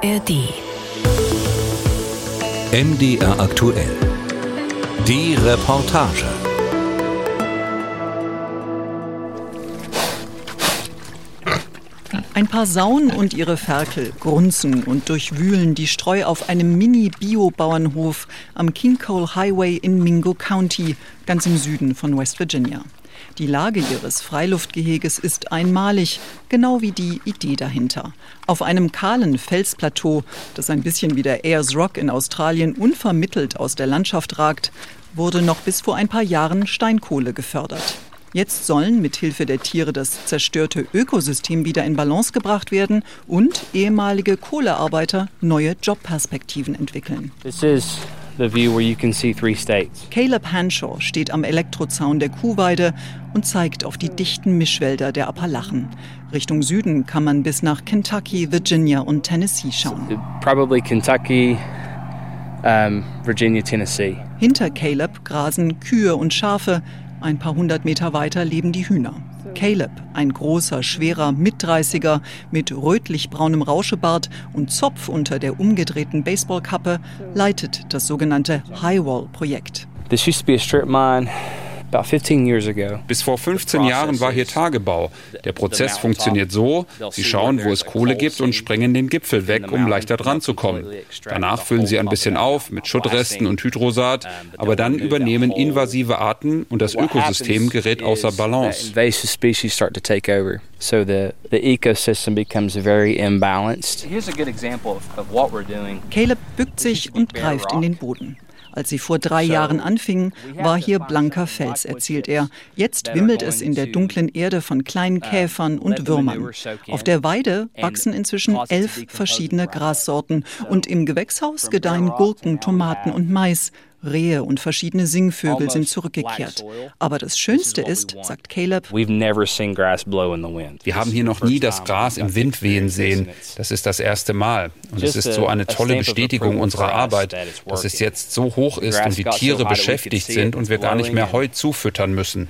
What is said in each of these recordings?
ARD. MDR aktuell. Die Reportage. Ein paar Sauen und ihre Ferkel grunzen und durchwühlen die Streu auf einem Mini-Bio-Bauernhof am King Cole Highway in Mingo County, ganz im Süden von West Virginia. Die Lage ihres Freiluftgeheges ist einmalig, genau wie die Idee dahinter. Auf einem kahlen Felsplateau, das ein bisschen wie der Ayers Rock in Australien unvermittelt aus der Landschaft ragt, wurde noch bis vor ein paar Jahren Steinkohle gefördert. Jetzt sollen mit Hilfe der Tiere das zerstörte Ökosystem wieder in Balance gebracht werden und ehemalige Kohlearbeiter neue Jobperspektiven entwickeln. This is the view where you can see three states. Caleb Hanshaw steht am Elektrozaun der Kuhweide und zeigt auf die dichten Mischwälder der Appalachen. Richtung Süden kann man bis nach Kentucky, Virginia und Tennessee schauen. Probably Kentucky, um, Virginia, Tennessee. Hinter Caleb grasen Kühe und Schafe. Ein paar hundert Meter weiter leben die Hühner. Caleb, ein großer, schwerer Mitdreißiger mit rötlich-braunem Rauschebart und Zopf unter der umgedrehten Baseballkappe, leitet das sogenannte Highwall-Projekt. This used to be a strip mine about 15 years ago. Bis vor 15 Jahren war hier Tagebau. Der Prozess funktioniert so, sie schauen, wo es Kohle gibt und sprengen den Gipfel weg, um leichter dran zu kommen. Danach füllen sie ein bisschen auf mit Schuttresten und Hydrosat, aber dann übernehmen invasive Arten und das Ökosystem gerät außer Balance. Invasive species start to take over. So the, the ecosystem becomes very imbalanced. Here's a good example of, of what we're doing. Caleb bückt sich und greift in den Boden. Als sie vor drei Jahren anfingen, war hier blanker Fels, erzählt er. Jetzt wimmelt es in der dunklen Erde von kleinen Käfern und Würmern. Auf der Weide wachsen inzwischen elf verschiedene Grassorten und im Gewächshaus gedeihen Gurken, Tomaten und Mais. Rehe und verschiedene Singvögel sind zurückgekehrt. Aber das Schönste ist, sagt Caleb, wir haben hier noch nie das Gras im Wind wehen sehen. Das ist das erste Mal. Und es ist so eine tolle Bestätigung unserer Arbeit, dass es jetzt so hoch ist und die Tiere beschäftigt sind und wir gar nicht mehr Heu zufüttern müssen.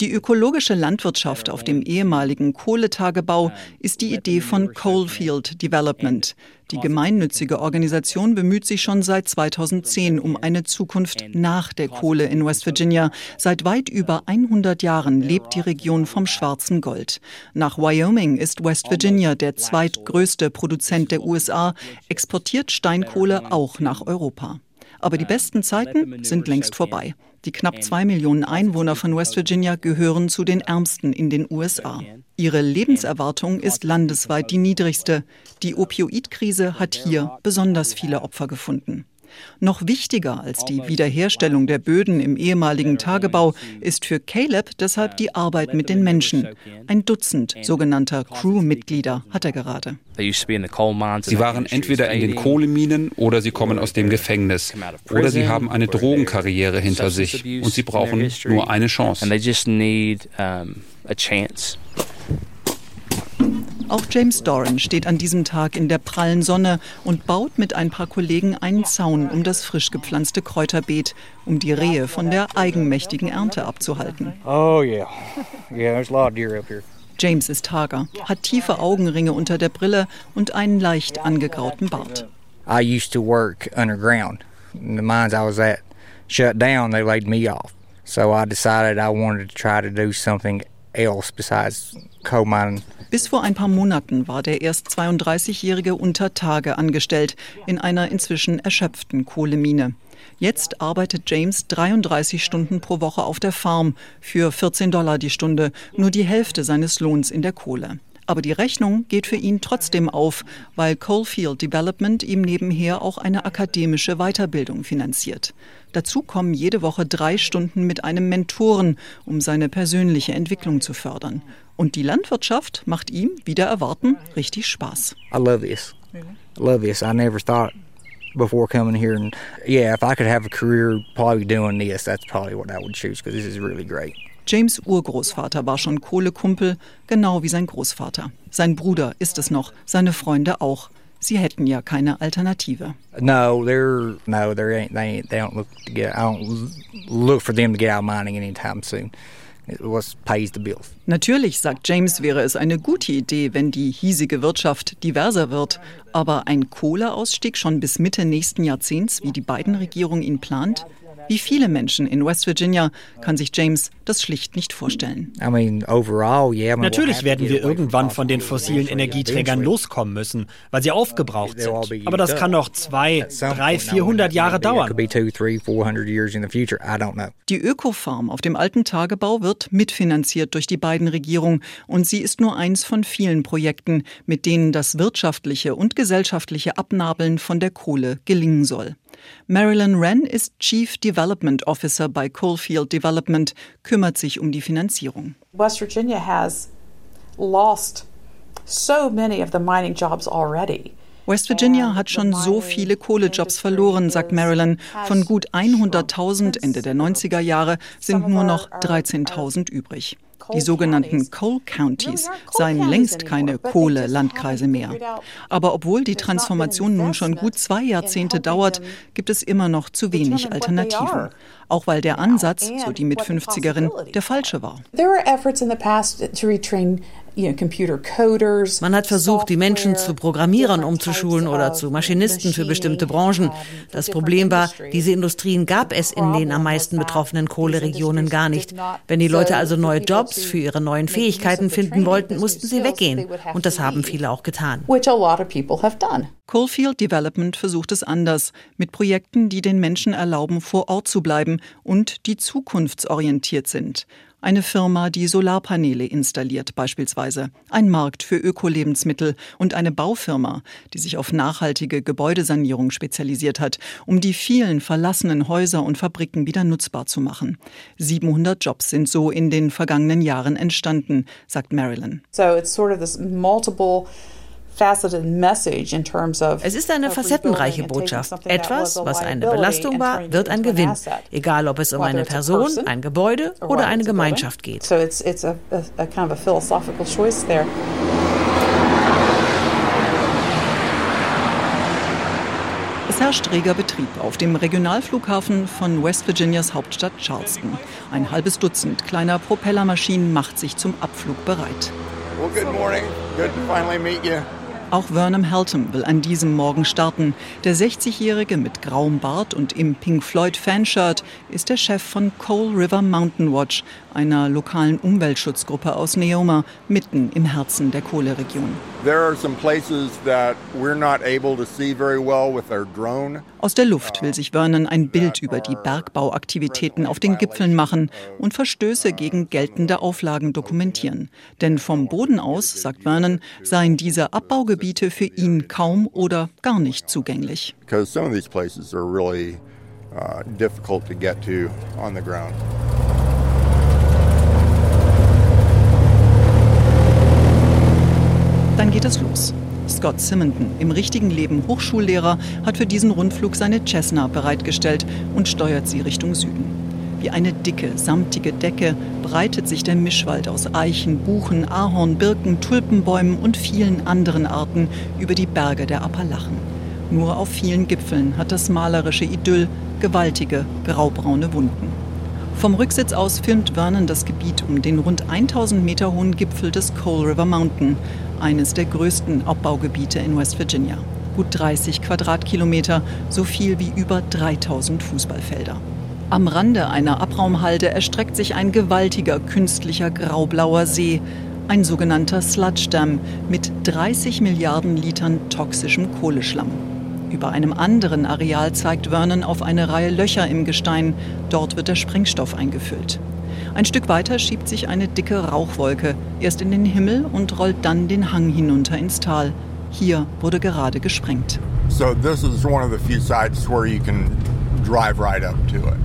Die ökologische Landwirtschaft auf dem ehemaligen Kohletagebau ist die Idee von Coalfield Development. Die gemeinnützige Organisation bemüht sich schon seit 2010 um eine Zukunft nach der Kohle in West Virginia. Seit weit über 100 Jahren lebt die Region vom schwarzen Gold. Nach Wyoming ist West Virginia der zweitgrößte Produzent der USA, exportiert Steinkohle auch nach Europa. Aber die besten Zeiten sind längst vorbei. Die knapp zwei Millionen Einwohner von West Virginia gehören zu den ärmsten in den USA. Ihre Lebenserwartung ist landesweit die niedrigste. Die Opioidkrise hat hier besonders viele Opfer gefunden. Noch wichtiger als die Wiederherstellung der Böden im ehemaligen Tagebau ist für Caleb deshalb die Arbeit mit den Menschen. Ein Dutzend sogenannter Crewmitglieder hat er gerade. Sie waren entweder in den Kohleminen oder sie kommen aus dem Gefängnis. Oder sie haben eine Drogenkarriere hinter sich und sie brauchen nur eine Chance. Auch James Doran steht an diesem Tag in der prallen Sonne und baut mit ein paar Kollegen einen Zaun um das frisch gepflanzte Kräuterbeet, um die Rehe von der eigenmächtigen Ernte abzuhalten. Oh yeah. Yeah, there's a lot of deer up here. James ist hager, hat tiefe Augenringe unter der Brille und einen leicht angegrauten Bart. I used to work underground. The mines I was at shut down, they laid me off. So I decided I wanted to try to do something else besides coal mining. Bis vor ein paar Monaten war der erst 32-Jährige unter Tage angestellt in einer inzwischen erschöpften Kohlemine. Jetzt arbeitet James 33 Stunden pro Woche auf der Farm für 14 Dollar die Stunde, nur die Hälfte seines Lohns in der Kohle. Aber die Rechnung geht für ihn trotzdem auf, weil Coalfield Development ihm nebenher auch eine akademische Weiterbildung finanziert. Dazu kommen jede Woche drei Stunden mit einem Mentoren, um seine persönliche Entwicklung zu fördern. Und die Landwirtschaft macht ihm, wieder erwarten, richtig Spaß. I love this. I love this. I never thought before coming here and yeah, if I could have a career probably doing this, that's probably what I would choose because this is really great. James Urgroßvater war schon Kohlekumpel, genau wie sein Großvater. Sein Bruder ist es noch, seine Freunde auch. Sie hätten ja keine Alternative. No, they're no, they ain't. They ain't. They don't look to get. I don't look for them to get out of mining anytime soon. Natürlich, sagt James, wäre es eine gute Idee, wenn die hiesige Wirtschaft diverser wird. Aber ein Kohleausstieg schon bis Mitte nächsten Jahrzehnts, wie die beiden Regierung ihn plant? Wie viele Menschen in West Virginia kann sich James das schlicht nicht vorstellen. Natürlich werden wir irgendwann von den fossilen Energieträgern loskommen müssen, weil sie aufgebraucht sind. Aber das kann noch zwei, drei, vierhundert Jahre dauern. Die Ökofarm auf dem alten Tagebau wird mitfinanziert durch die beiden Regierungen und sie ist nur eins von vielen Projekten, mit denen das wirtschaftliche und gesellschaftliche Abnabeln von der Kohle gelingen soll. Marilyn Wren ist Chief Development Officer bei Coalfield Development, kümmert sich um die Finanzierung. West Virginia has lost so many of the mining jobs already. West Virginia hat schon so viele Kohlejobs verloren, sagt Marilyn. Von gut 100.000 Ende der 90er Jahre sind nur noch 13.000 übrig. Die sogenannten Coal Counties seien längst keine Kohle-Landkreise mehr. Aber obwohl die Transformation nun schon gut zwei Jahrzehnte dauert, gibt es immer noch zu wenig Alternativen. Auch weil der Ansatz, so die Mit-50erin, der falsche war. There were in the past man hat versucht, die Menschen zu Programmierern umzuschulen oder zu Maschinisten für bestimmte Branchen. Das Problem war, diese Industrien gab es in den am meisten betroffenen Kohleregionen gar nicht. Wenn die Leute also neue Jobs für ihre neuen Fähigkeiten finden wollten, mussten sie weggehen. Und das haben viele auch getan. Coalfield Development versucht es anders, mit Projekten, die den Menschen erlauben, vor Ort zu bleiben und die zukunftsorientiert sind. Eine Firma, die Solarpaneele installiert beispielsweise, ein Markt für Ökolebensmittel und eine Baufirma, die sich auf nachhaltige Gebäudesanierung spezialisiert hat, um die vielen verlassenen Häuser und Fabriken wieder nutzbar zu machen. 700 Jobs sind so in den vergangenen Jahren entstanden, sagt Marilyn. So it's sort of this multiple es ist eine facettenreiche Botschaft. Etwas, was eine Belastung war, wird ein Gewinn, egal ob es um eine Person, ein Gebäude oder eine Gemeinschaft geht. Es herrscht reger Betrieb auf dem Regionalflughafen von West Virginias Hauptstadt Charleston. Ein halbes Dutzend kleiner Propellermaschinen macht sich zum Abflug bereit. Well, good morning. Good to finally meet you. Auch Vernon Haltom will an diesem Morgen starten. Der 60-Jährige mit grauem Bart und im Pink Floyd Fanshirt ist der Chef von Coal River Mountain Watch, einer lokalen Umweltschutzgruppe aus Neoma, mitten im Herzen der Kohleregion. Aus der Luft will sich Vernon ein Bild über die Bergbauaktivitäten auf den Gipfeln machen und Verstöße gegen geltende Auflagen dokumentieren. Denn vom Boden aus, sagt Vernon, seien diese Abbaugebiete für ihn kaum oder gar nicht zugänglich. Uh. Dann geht es los. Scott Simonton, im richtigen Leben Hochschullehrer, hat für diesen Rundflug seine Cessna bereitgestellt und steuert sie Richtung Süden. Wie eine dicke, samtige Decke breitet sich der Mischwald aus Eichen, Buchen, Ahorn, Birken, Tulpenbäumen und vielen anderen Arten über die Berge der Appalachen. Nur auf vielen Gipfeln hat das malerische Idyll gewaltige, graubraune Wunden. Vom Rücksitz aus filmt Vernon das Gebiet um den rund 1000 Meter hohen Gipfel des Coal River Mountain, eines der größten Abbaugebiete in West Virginia. Gut 30 Quadratkilometer, so viel wie über 3000 Fußballfelder. Am Rande einer Abraumhalde erstreckt sich ein gewaltiger künstlicher graublauer See, ein sogenannter Sludge Dam mit 30 Milliarden Litern toxischem Kohleschlamm. Über einem anderen Areal zeigt Vernon auf eine Reihe Löcher im Gestein. Dort wird der Sprengstoff eingefüllt. Ein Stück weiter schiebt sich eine dicke Rauchwolke erst in den Himmel und rollt dann den Hang hinunter ins Tal. Hier wurde gerade gesprengt. So this is one of the few sites where you can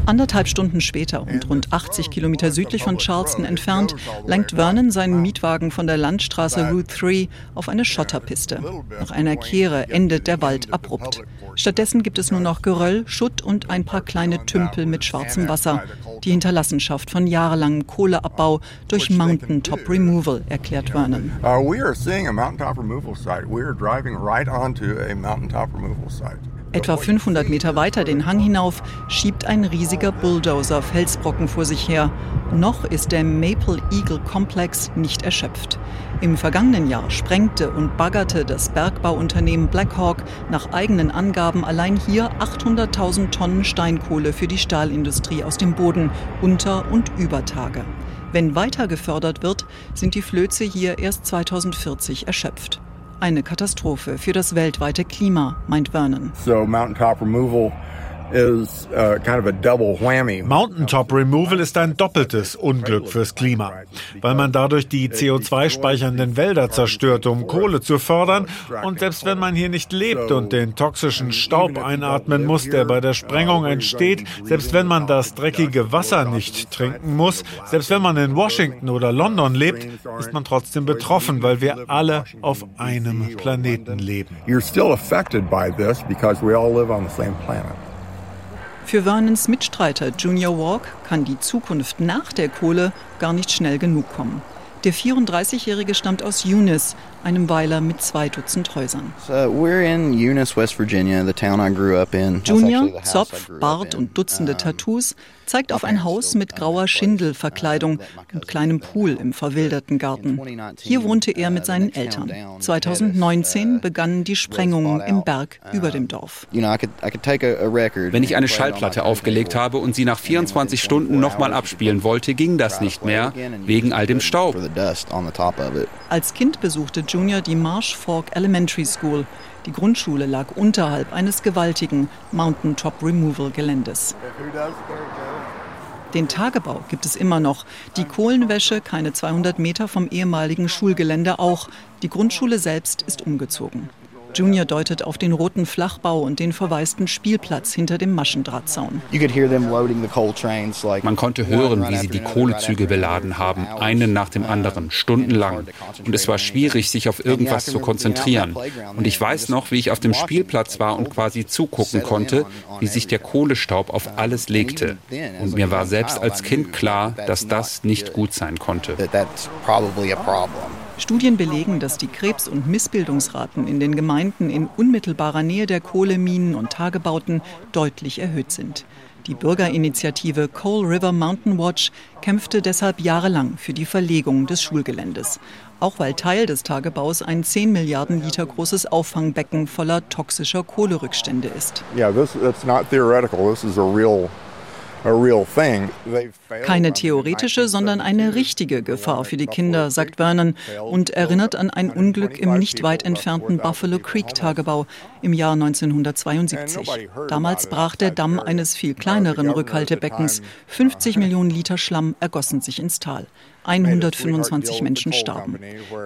Anderthalb Stunden später und rund 80 Kilometer südlich von Charleston entfernt lenkt Vernon seinen Mietwagen von der Landstraße Route 3 auf eine Schotterpiste. Nach einer Kehre endet der Wald abrupt. Stattdessen gibt es nur noch Geröll, Schutt und ein paar kleine Tümpel mit schwarzem Wasser. Die Hinterlassenschaft von jahrelangem Kohleabbau durch Mountaintop Removal, erklärt Vernon. Uh, we are seeing a mountaintop removal site. We are driving right onto a mountaintop removal site. Etwa 500 Meter weiter den Hang hinauf schiebt ein riesiger Bulldozer Felsbrocken vor sich her. Noch ist der Maple Eagle Komplex nicht erschöpft. Im vergangenen Jahr sprengte und baggerte das Bergbauunternehmen Blackhawk nach eigenen Angaben allein hier 800.000 Tonnen Steinkohle für die Stahlindustrie aus dem Boden unter und über Tage. Wenn weiter gefördert wird, sind die Flöze hier erst 2040 erschöpft. Eine Katastrophe für das weltweite Klima, meint Vernon. So mountaintop removal is uh, kind of a double whammy. Mountaintop Removal ist ein doppeltes Unglück fürs Klima, weil man dadurch die CO2-speichernden Wälder zerstört, um Kohle zu fördern. Und selbst wenn man hier nicht lebt und den toxischen Staub einatmen muss, der bei der Sprengung entsteht, selbst wenn man das dreckige Wasser nicht trinken muss, selbst wenn man in Washington oder London lebt, ist man trotzdem betroffen, weil wir alle auf einem Planeten leben. You're still affected by this because we all live on the same planet. Für Vernons Mitstreiter Junior Walk kann die Zukunft nach der Kohle gar nicht schnell genug kommen. Der 34-Jährige stammt aus Eunice, einem Weiler mit zwei Dutzend Häusern. So we're in Eunice, West Virginia, the town I grew up in. Junior, Zopf, Bart und Dutzende Tattoos zeigt auf ein Haus mit grauer Schindelverkleidung und kleinem Pool im verwilderten Garten. Hier wohnte er mit seinen Eltern. 2019 begannen die Sprengungen im Berg über dem Dorf. Wenn ich eine Schallplatte aufgelegt habe und sie nach 24 Stunden nochmal abspielen wollte, ging das nicht mehr, wegen all dem Staub. Als Kind besuchte Junior die Marsh Fork Elementary School. Die Grundschule lag unterhalb eines gewaltigen Mountaintop Removal Geländes. Den Tagebau gibt es immer noch. Die Kohlenwäsche keine 200 Meter vom ehemaligen Schulgelände auch. Die Grundschule selbst ist umgezogen. Junior deutet auf den roten Flachbau und den verwaisten Spielplatz hinter dem Maschendrahtzaun. Man konnte hören, wie sie die Kohlezüge beladen haben, einen nach dem anderen, stundenlang. Und es war schwierig, sich auf irgendwas zu konzentrieren. Und ich weiß noch, wie ich auf dem Spielplatz war und quasi zugucken konnte, wie sich der Kohlestaub auf alles legte. Und mir war selbst als Kind klar, dass das nicht gut sein konnte. Studien belegen, dass die Krebs- und Missbildungsraten in den Gemeinden in unmittelbarer Nähe der Kohleminen und Tagebauten deutlich erhöht sind. Die Bürgerinitiative Coal River Mountain Watch kämpfte deshalb jahrelang für die Verlegung des Schulgeländes. Auch weil Teil des Tagebaus ein 10 Milliarden Liter großes Auffangbecken voller toxischer Kohlerückstände ist. Yeah, this, it's not theoretical. This is a real keine theoretische, sondern eine richtige Gefahr für die Kinder, sagt Vernon und erinnert an ein Unglück im nicht weit entfernten Buffalo Creek Tagebau im Jahr 1972. Damals brach der Damm eines viel kleineren Rückhaltebeckens. 50 Millionen Liter Schlamm ergossen sich ins Tal. 125 Menschen starben.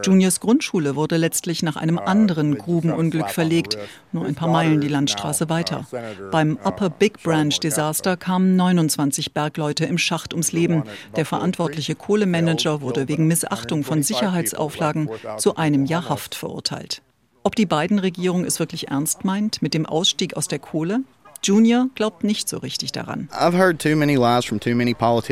Juniors Grundschule wurde letztlich nach einem anderen Grubenunglück verlegt, nur ein paar Meilen die Landstraße weiter. Beim Upper Big Branch Desaster kamen 29 Bergleute im Schacht ums Leben. Der verantwortliche Kohlemanager wurde wegen Missachtung von Sicherheitsauflagen zu einem Jahr Haft verurteilt. Ob die beiden Regierung es wirklich ernst meint mit dem Ausstieg aus der Kohle? Junior glaubt nicht so richtig daran.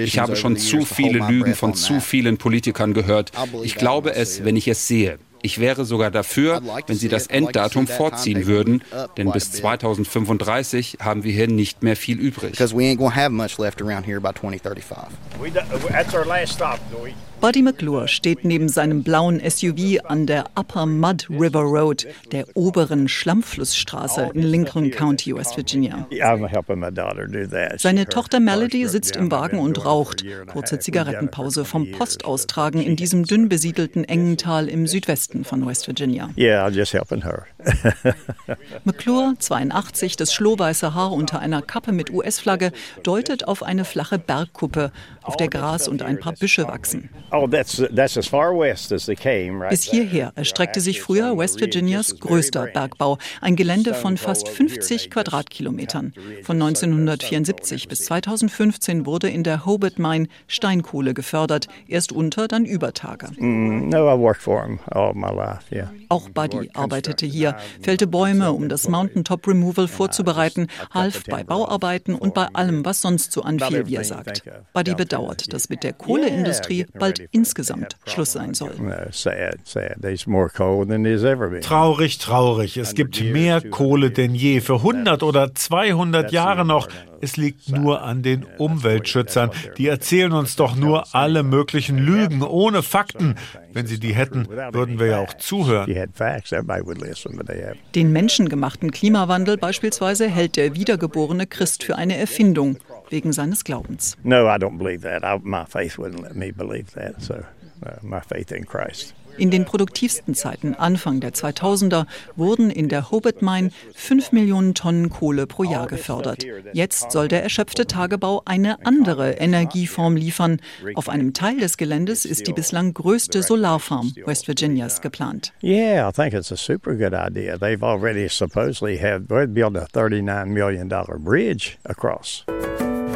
Ich habe schon zu viele Lügen von zu vielen Politikern gehört. Ich glaube es, wenn ich es sehe. Ich wäre sogar dafür, wenn Sie das Enddatum vorziehen würden, denn bis 2035 haben wir hier nicht mehr viel übrig. Buddy McClure steht neben seinem blauen SUV an der Upper Mud River Road, der oberen Schlammflussstraße in Lincoln County, West Virginia. Seine Tochter Melody sitzt im Wagen und raucht. Kurze Zigarettenpause vom Postaustragen in diesem dünn besiedelten engen Tal im Südwesten von West Virginia. McClure, 82, das schlohweiße Haar unter einer Kappe mit US-Flagge, deutet auf eine flache Bergkuppe, auf der Gras und ein paar Büsche wachsen. Oh, Bis hierher erstreckte sich früher West Virginias größter Bergbau, ein Gelände von fast 50 Quadratkilometern. Von 1974 bis 2015 wurde in der Hobart Mine Steinkohle gefördert, erst unter, dann über Tage. Mm, Auch Buddy arbeitete hier, fällte Bäume, um das Mountaintop Removal vorzubereiten, half bei Bauarbeiten und bei allem, was sonst so anfiel, wie er sagt. Buddy bedarf bedauert, dass mit der Kohleindustrie bald insgesamt Schluss sein soll. Traurig, traurig. Es gibt mehr Kohle denn je. Für 100 oder 200 Jahre noch. Es liegt nur an den Umweltschützern. Die erzählen uns doch nur alle möglichen Lügen ohne Fakten. Wenn sie die hätten, würden wir ja auch zuhören. Den menschengemachten Klimawandel beispielsweise hält der wiedergeborene Christ für eine Erfindung wegen seines Glaubens. No, I don't believe that. I, my faith wouldn't let me believe that. So, uh, my faith in Christ. In den produktivsten Zeiten Anfang der 2000er wurden in der Hobart Mine 5 Millionen Tonnen Kohle pro Jahr gefördert. Jetzt soll der erschöpfte Tagebau eine andere Energieform liefern. Auf einem Teil des Geländes ist die bislang größte Solarfarm West Virginias geplant. Yeah, I think it's a super good idea. They've already supposedly have built a 39 million dollar bridge across.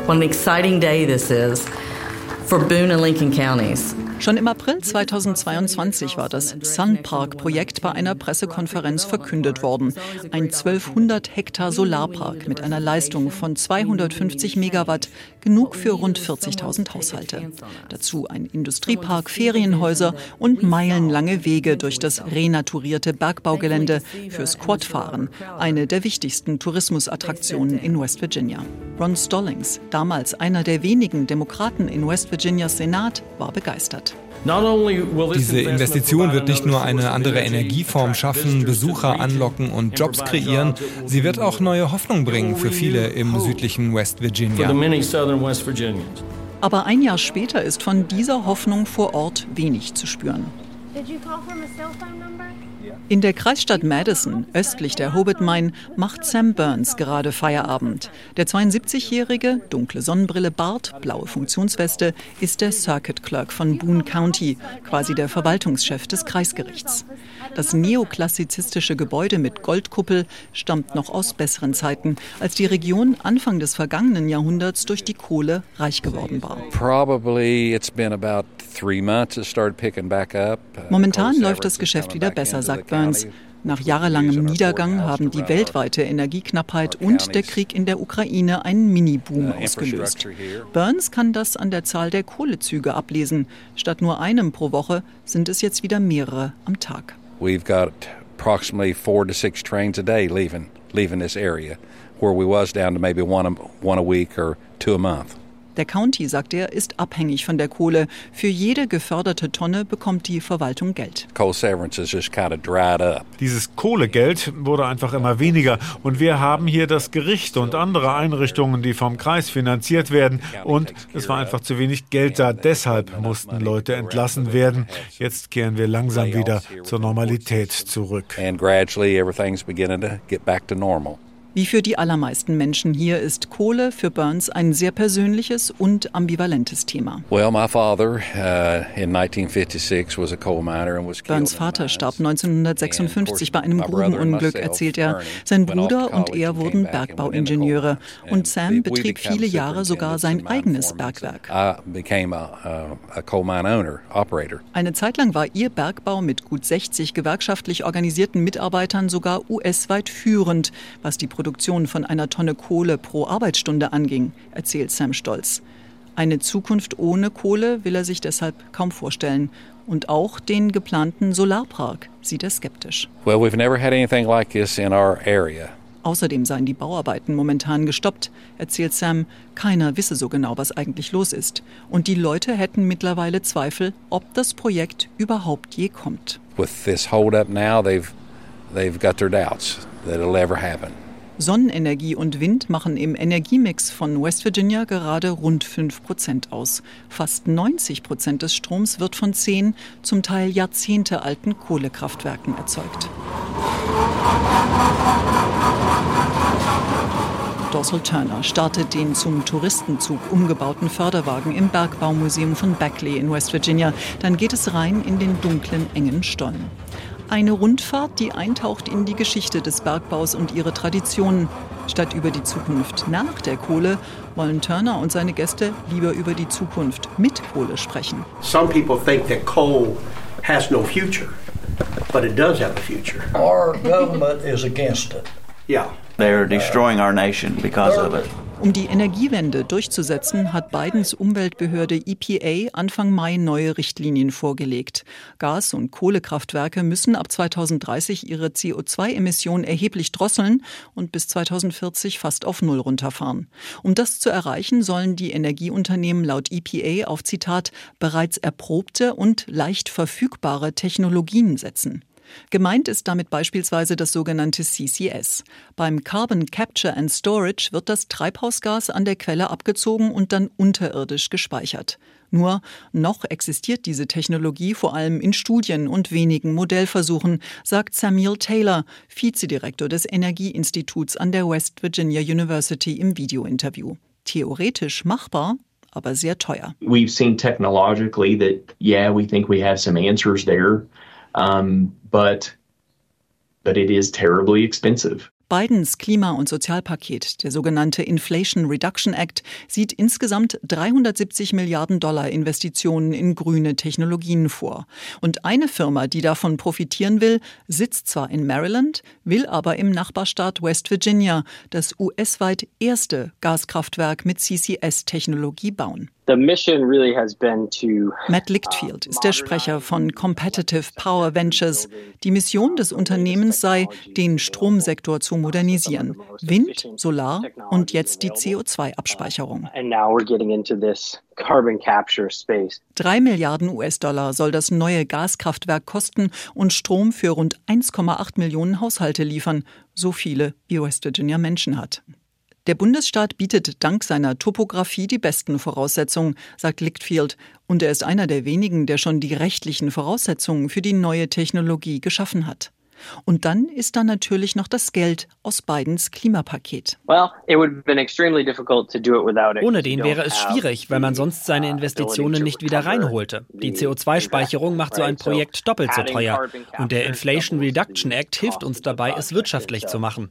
What an exciting day this is for Boone and Lincoln counties. Schon im April 2022 war das Sun Park-Projekt bei einer Pressekonferenz verkündet worden. Ein 1200 Hektar Solarpark mit einer Leistung von 250 Megawatt, genug für rund 40.000 Haushalte. Dazu ein Industriepark, Ferienhäuser und meilenlange Wege durch das renaturierte Bergbaugelände fürs Quadfahren, eine der wichtigsten Tourismusattraktionen in West Virginia. Ron Stallings, damals einer der wenigen Demokraten in West Virginias Senat, war begeistert. Diese Investition wird nicht nur eine andere Energieform schaffen, Besucher anlocken und Jobs kreieren, sie wird auch neue Hoffnung bringen für viele im südlichen West Virginia. Aber ein Jahr später ist von dieser Hoffnung vor Ort wenig zu spüren. In der Kreisstadt Madison, östlich der Hobart Mine, macht Sam Burns gerade Feierabend. Der 72-jährige, dunkle Sonnenbrille, Bart, blaue Funktionsweste, ist der Circuit Clerk von Boone County, quasi der Verwaltungschef des Kreisgerichts. Das neoklassizistische Gebäude mit Goldkuppel stammt noch aus besseren Zeiten, als die Region Anfang des vergangenen Jahrhunderts durch die Kohle reich geworden war. Momentan läuft das Geschäft wieder besser, sagt Burns. Nach jahrelangem Niedergang haben die weltweite Energieknappheit und der Krieg in der Ukraine einen Mini-Boom ausgelöst. Burns kann das an der Zahl der Kohlezüge ablesen. Statt nur einem pro Woche sind es jetzt wieder mehrere am Tag. We've got approximately four to six trains a day leaving leaving this area, where we was down to maybe one a, one a week or two a month. Der County, sagt er, ist abhängig von der Kohle. Für jede geförderte Tonne bekommt die Verwaltung Geld. Dieses Kohlegeld wurde einfach immer weniger. Und wir haben hier das Gericht und andere Einrichtungen, die vom Kreis finanziert werden. Und es war einfach zu wenig Geld da. Deshalb mussten Leute entlassen werden. Jetzt kehren wir langsam wieder zur Normalität zurück. And gradually everything's beginning to get back to normal. Wie für die allermeisten Menschen hier ist Kohle für Burns ein sehr persönliches und ambivalentes Thema. Well, my father in 1956 was a coal miner and was Burns Vater starb 1956 bei einem Grubenunglück, erzählt er. Sein Bruder und er wurden Bergbauingenieure und Sam betrieb viele Jahre sogar sein eigenes Bergwerk. Eine Zeit lang war ihr Bergbau mit gut 60 gewerkschaftlich organisierten Mitarbeitern sogar US-weit führend, was die Produktion Produktion von einer Tonne Kohle pro Arbeitsstunde anging, erzählt Sam Stolz. Eine Zukunft ohne Kohle will er sich deshalb kaum vorstellen. Und auch den geplanten Solarpark sieht er skeptisch. Well, we've never had anything like this in our area. Außerdem seien die Bauarbeiten momentan gestoppt, erzählt Sam. Keiner wisse so genau, was eigentlich los ist. Und die Leute hätten mittlerweile Zweifel, ob das Projekt überhaupt je kommt. With this hold up now, they've, they've got their doubts that it'll ever happen. Sonnenenergie und Wind machen im Energiemix von West Virginia gerade rund 5 Prozent aus. Fast 90 Prozent des Stroms wird von zehn, zum Teil jahrzehntealten Kohlekraftwerken erzeugt. Dorsal Turner startet den zum Touristenzug umgebauten Förderwagen im Bergbaumuseum von Beckley in West Virginia. Dann geht es rein in den dunklen, engen Stollen. Eine Rundfahrt, die eintaucht in die Geschichte des Bergbaus und ihre Traditionen. Statt über die Zukunft nach der Kohle wollen Turner und seine Gäste lieber über die Zukunft mit Kohle sprechen. Some people think that coal has no future, but it does have a future. Our government is against it. Yeah. They're destroying our nation because of it. Um die Energiewende durchzusetzen, hat Bidens Umweltbehörde EPA Anfang Mai neue Richtlinien vorgelegt. Gas- und Kohlekraftwerke müssen ab 2030 ihre CO2-Emissionen erheblich drosseln und bis 2040 fast auf Null runterfahren. Um das zu erreichen, sollen die Energieunternehmen laut EPA auf Zitat bereits erprobte und leicht verfügbare Technologien setzen. Gemeint ist damit beispielsweise das sogenannte CCS. Beim Carbon Capture and Storage wird das Treibhausgas an der Quelle abgezogen und dann unterirdisch gespeichert. Nur noch existiert diese Technologie vor allem in Studien und wenigen Modellversuchen, sagt Samuel Taylor, Vizedirektor des Energieinstituts an der West Virginia University im Videointerview. Theoretisch machbar, aber sehr teuer. We've seen technologically that yeah, we think we have some answers there. Um, but but it is terribly expensive. Bidens Klima- und Sozialpaket, der sogenannte Inflation Reduction Act, sieht insgesamt 370 Milliarden Dollar Investitionen in grüne Technologien vor. Und eine Firma, die davon profitieren will, sitzt zwar in Maryland, will aber im Nachbarstaat West Virginia das US-weit erste Gaskraftwerk mit CCS-Technologie bauen. Matt Lichtfield ist der Sprecher von Competitive Power Ventures. Die Mission des Unternehmens sei, den Stromsektor zu modernisieren. Wind, Solar und jetzt die CO2-Abspeicherung. Drei Milliarden US-Dollar soll das neue Gaskraftwerk kosten und Strom für rund 1,8 Millionen Haushalte liefern, so viele wie West Virginia Menschen hat. Der Bundesstaat bietet dank seiner Topographie die besten Voraussetzungen, sagt Lichtfield, und er ist einer der wenigen, der schon die rechtlichen Voraussetzungen für die neue Technologie geschaffen hat. Und dann ist da natürlich noch das Geld aus Bidens Klimapaket. Ohne den wäre es schwierig, weil man sonst seine Investitionen nicht wieder reinholte. Die CO2-Speicherung macht so ein Projekt doppelt so teuer. Und der Inflation Reduction Act hilft uns dabei, es wirtschaftlich zu machen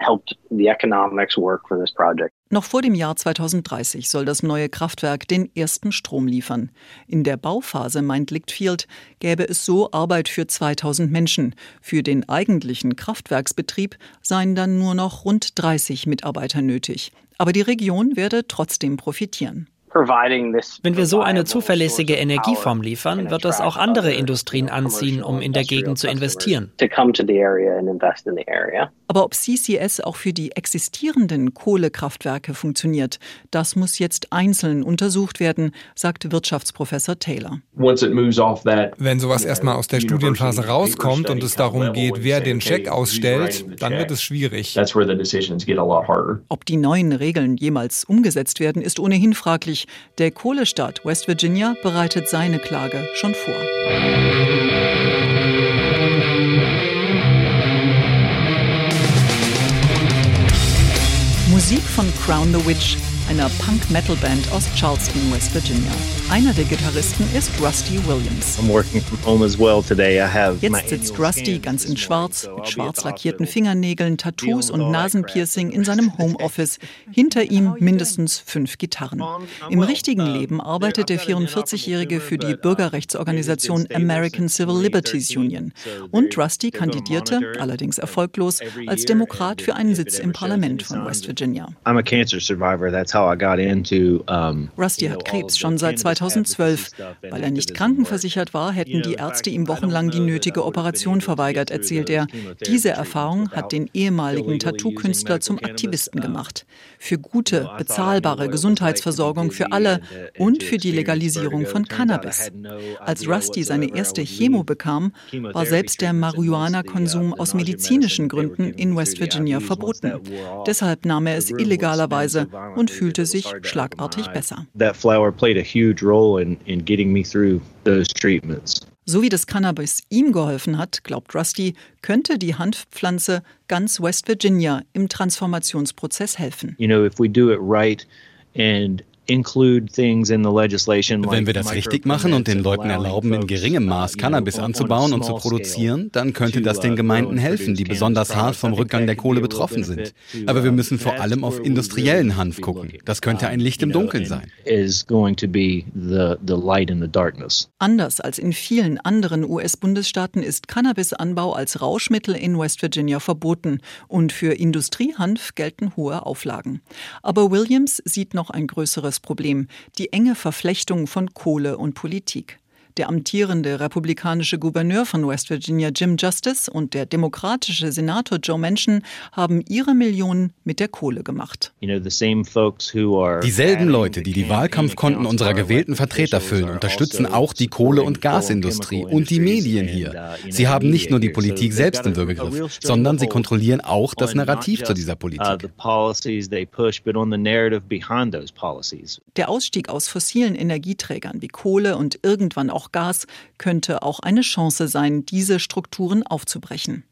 helped the economics work for this project. Noch vor dem Jahr 2030 soll das neue Kraftwerk den ersten Strom liefern. In der Bauphase, meint Lichtfield, gäbe es so Arbeit für 2000 Menschen. Für den eigentlichen Kraftwerksbetrieb seien dann nur noch rund 30 Mitarbeiter nötig. Aber die Region werde trotzdem profitieren. Wenn wir so eine zuverlässige Energieform liefern, wird es auch andere Industrien anziehen, um in der Gegend zu investieren. Aber ob CCS auch für die existierenden Kohlekraftwerke funktioniert, das muss jetzt einzeln untersucht werden, sagt Wirtschaftsprofessor Taylor. Wenn sowas erstmal aus der Studienphase rauskommt und es darum geht, wer den Scheck ausstellt, dann wird es schwierig. Ob die neuen Regeln jemals umgesetzt werden, ist ohnehin fraglich wichtig, der Kohlestaat West Virginia bereitet seine Klage schon vor. Musik von Crown the Witch einer Punk-Metal-Band aus Charleston, West Virginia. Einer der Gitarristen ist Rusty Williams. Jetzt sitzt Rusty ganz in Schwarz, mit schwarz lackierten Fingernägeln, Tattoos und Nasenpiercing in seinem Homeoffice. Hinter ihm mindestens fünf Gitarren. Im richtigen Leben arbeitet der 44-Jährige für die Bürgerrechtsorganisation American Civil Liberties Union. Und Rusty kandidierte, allerdings erfolglos, als Demokrat für einen Sitz im Parlament von West Virginia. I'm a cancer survivor. That's Rusty hat Krebs schon seit 2012. Weil er nicht krankenversichert war, hätten die Ärzte ihm wochenlang die nötige Operation verweigert, erzählt er. Diese Erfahrung hat den ehemaligen Tattoo-Künstler zum Aktivisten gemacht. Für gute, bezahlbare Gesundheitsversorgung für alle und für die Legalisierung von Cannabis. Als Rusty seine erste Chemo bekam, war selbst der Marihuana-Konsum aus medizinischen Gründen in West Virginia verboten. Deshalb nahm er es illegalerweise und fühlte fühlte sich schlagartig besser. So wie das Cannabis ihm geholfen hat, glaubt Rusty, könnte die Hanfpflanze ganz West Virginia im Transformationsprozess helfen. You know, if we do it right and Wenn wir das richtig machen und den Leuten erlauben, in geringem Maß Cannabis anzubauen und zu produzieren, dann könnte das den Gemeinden helfen, die besonders hart vom Rückgang der Kohle betroffen sind. Aber wir müssen vor allem auf industriellen Hanf gucken. Das könnte ein Licht im Dunkeln sein. Anders als in vielen anderen US-Bundesstaaten ist Cannabisanbau als Rauschmittel in West Virginia verboten und für Industriehanf gelten hohe Auflagen. Aber Williams sieht noch ein größeres Problem, die enge Verflechtung von Kohle und Politik. Der amtierende republikanische Gouverneur von West Virginia Jim Justice und der demokratische Senator Joe Manchin haben ihre Millionen mit der Kohle gemacht. Dieselben Leute, die die Wahlkampfkonten unserer gewählten Vertreter füllen, unterstützen auch die Kohle- und Gasindustrie und die Medien hier. Sie haben nicht nur die Politik selbst im Würgegriff, sondern sie kontrollieren auch das Narrativ zu dieser Politik. Der Ausstieg aus fossilen Energieträgern wie Kohle und irgendwann auch auch Gas, könnte auch eine Chance sein, diese Strukturen aufzubrechen.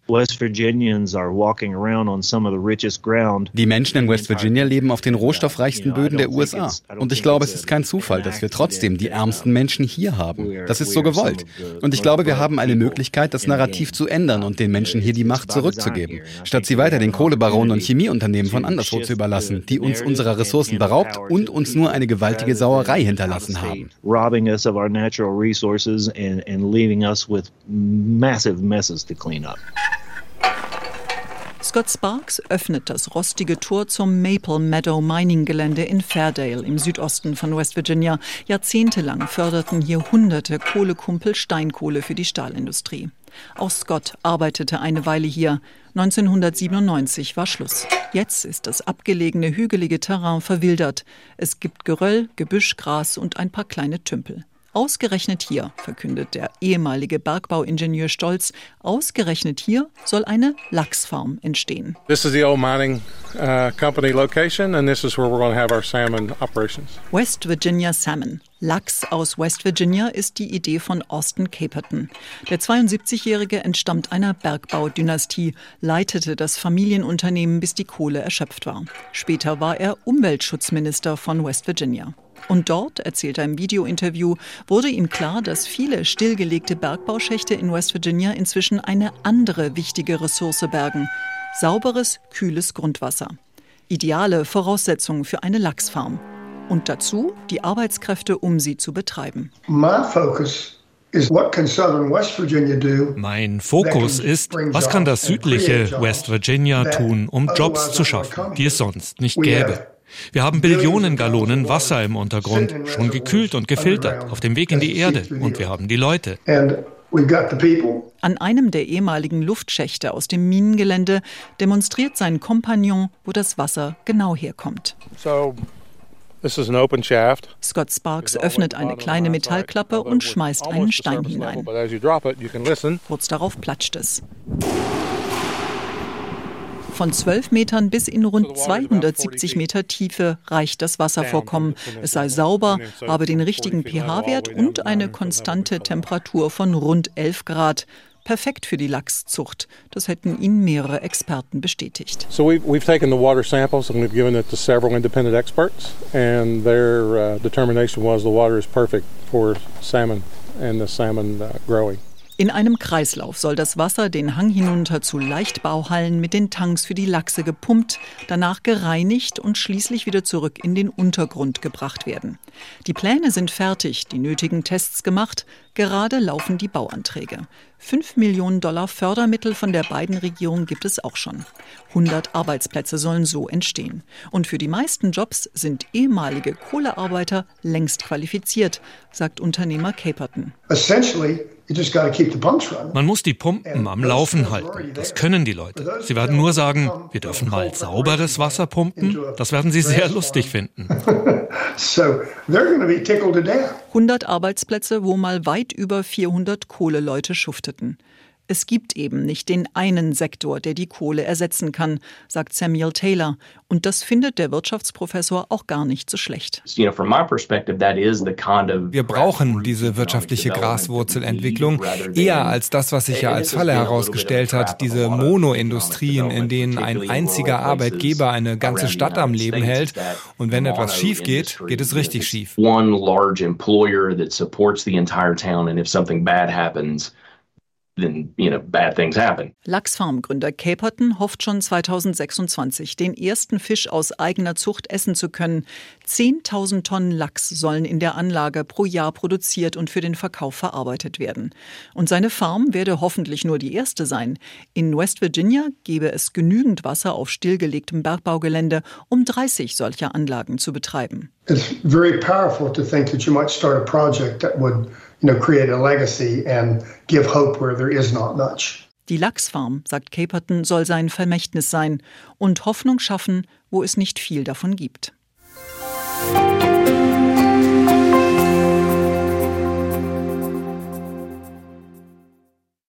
Die Menschen in West Virginia leben auf den rohstoffreichsten Böden der USA. Und ich glaube, es ist kein Zufall, dass wir trotzdem die ärmsten Menschen hier haben. Das ist so gewollt. Und ich glaube, wir haben eine Möglichkeit, das Narrativ zu ändern und den Menschen hier die Macht zurückzugeben, statt sie weiter den Kohlebaronen und Chemieunternehmen von anderswo zu überlassen, die uns unserer Ressourcen beraubt und uns nur eine gewaltige Sauerei hinterlassen haben resources Scott Sparks öffnet das rostige Tor zum Maple Meadow Mining Gelände in Fairdale im Südosten von West Virginia. Jahrzehntelang förderten hier hunderte Kohlekumpel Steinkohle für die Stahlindustrie. Auch Scott arbeitete eine Weile hier. 1997 war Schluss. Jetzt ist das abgelegene hügelige Terrain verwildert. Es gibt Geröll, Gebüsch, Gras und ein paar kleine Tümpel. Ausgerechnet hier, verkündet der ehemalige Bergbauingenieur stolz, ausgerechnet hier soll eine Lachsfarm entstehen. This is the old mining uh, company location and this is where we're going to have our salmon operations. West Virginia Salmon. Lachs aus West Virginia ist die Idee von Austin Caperton. Der 72-Jährige entstammt einer Bergbaudynastie, leitete das Familienunternehmen, bis die Kohle erschöpft war. Später war er Umweltschutzminister von West Virginia. Und dort, erzählt er im Videointerview, wurde ihm klar, dass viele stillgelegte Bergbauschächte in West Virginia inzwischen eine andere wichtige Ressource bergen. Sauberes, kühles Grundwasser. Ideale Voraussetzungen für eine Lachsfarm. Und dazu die Arbeitskräfte, um sie zu betreiben. My focus mein Fokus ist, was kann das südliche West Virginia tun, um Jobs zu schaffen, die es sonst nicht gäbe. Wir haben Billionen Gallonen Wasser im Untergrund, schon gekühlt und gefiltert, auf dem Weg in die Erde. Und wir haben die Leute. An einem der ehemaligen Luftschächte aus dem Minengelände demonstriert sein Kompagnon, wo das Wasser genau herkommt. Scott Sparks öffnet eine kleine Metallklappe und schmeißt einen Stein hinein. Kurz darauf platscht es. Von 12 Metern bis in rund 270 Meter Tiefe reicht das Wasservorkommen. Es sei sauber, habe den richtigen pH-Wert und eine konstante Temperatur von rund 11 Grad perfekt für die Lachszucht. Das hätten ihn mehrere Experten bestätigt. So we've, we've taken the water samples and we've given it to several independent experts and their uh, determination was the water is perfect for salmon and the salmon uh, growing. In einem Kreislauf soll das Wasser den Hang hinunter zu Leichtbauhallen mit den Tanks für die Lachse gepumpt, danach gereinigt und schließlich wieder zurück in den Untergrund gebracht werden. Die Pläne sind fertig, die nötigen Tests gemacht, gerade laufen die Bauanträge. Fünf Millionen Dollar Fördermittel von der beiden Regierung gibt es auch schon. 100 Arbeitsplätze sollen so entstehen. Und für die meisten Jobs sind ehemalige Kohlearbeiter längst qualifiziert, sagt Unternehmer Caperton. Essentially man muss die Pumpen am Laufen halten. Das können die Leute. Sie werden nur sagen, wir dürfen mal sauberes Wasser pumpen. Das werden sie sehr lustig finden. 100 Arbeitsplätze, wo mal weit über 400 Kohleleute schufteten. Es gibt eben nicht den einen Sektor, der die Kohle ersetzen kann, sagt Samuel Taylor. Und das findet der Wirtschaftsprofessor auch gar nicht so schlecht. Wir brauchen diese wirtschaftliche Graswurzelentwicklung eher als das, was sich ja als Falle herausgestellt hat, diese Monoindustrien, in denen ein einziger Arbeitgeber eine ganze Stadt am Leben hält. Und wenn etwas schief geht, geht es richtig schief. One large employer that supports the entire town and if something bad happens, then, you know, bad things happen. Lachsfarmgründer Caperton hofft schon 2026, den ersten Fisch aus eigener Zucht essen zu können. 10.000 Tonnen Lachs sollen in der Anlage pro Jahr produziert und für den Verkauf verarbeitet werden. Und seine Farm werde hoffentlich nur die erste sein. In West Virginia gebe es genügend Wasser auf stillgelegtem Bergbaugelände, um 30 solcher Anlagen zu betreiben. It's very powerful to think that you might start a project that would you know, create a legacy and give hope where there is not much. Die Lachsfarm, sagt Caperton, soll sein Vermächtnis sein und Hoffnung schaffen, wo es nicht viel davon gibt.